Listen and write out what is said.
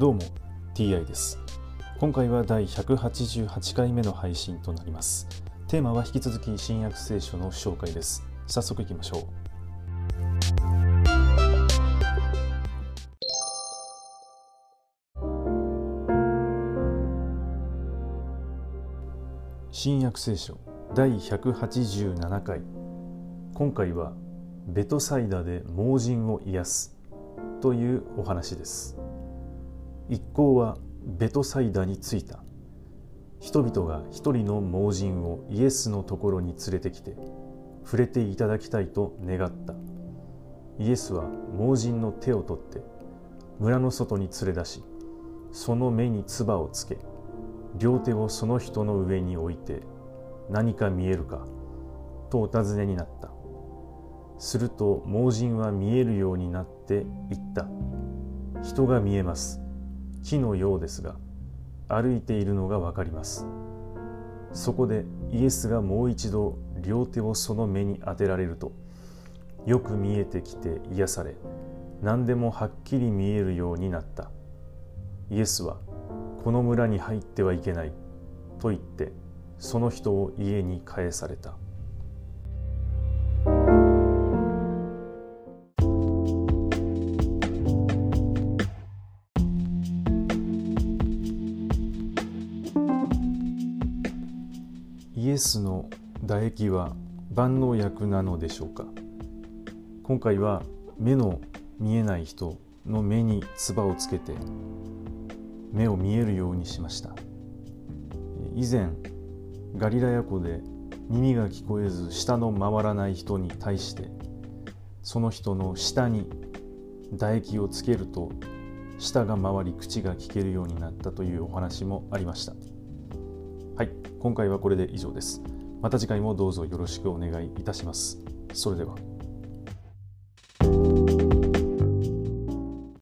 どうも TI です。今回は第188回目の配信となります。テーマは引き続き新約聖書の紹介です。早速いきましょう。新約聖書第187回。今回はベトサイダで盲人を癒すというお話です。一行はベトサイダに着いた。人々が一人の盲人をイエスのところに連れてきて触れていただきたいと願った。イエスは盲人の手を取って村の外に連れ出しその目に唾をつけ両手をその人の上に置いて何か見えるかとお尋ねになった。すると盲人は見えるようになって言った。人が見えます。木のようですが歩いているのがわかります。そこでイエスがもう一度両手をその目に当てられるとよく見えてきて癒され何でもはっきり見えるようになった。イエスはこの村に入ってはいけないと言ってその人を家に帰された。イエスの唾液は万能薬なのでしょうか？今回は目の見えない人の目に唾をつけて目を見えるようにしました。以前ガリラヤ湖で耳が聞こえず舌の回らない人に対してその人の舌に唾液をつけると舌が回り口が聞けるようになったというお話もありました。はい。今回はこれで以上です。また次回もどうぞよろしくお願いいたします。それでは。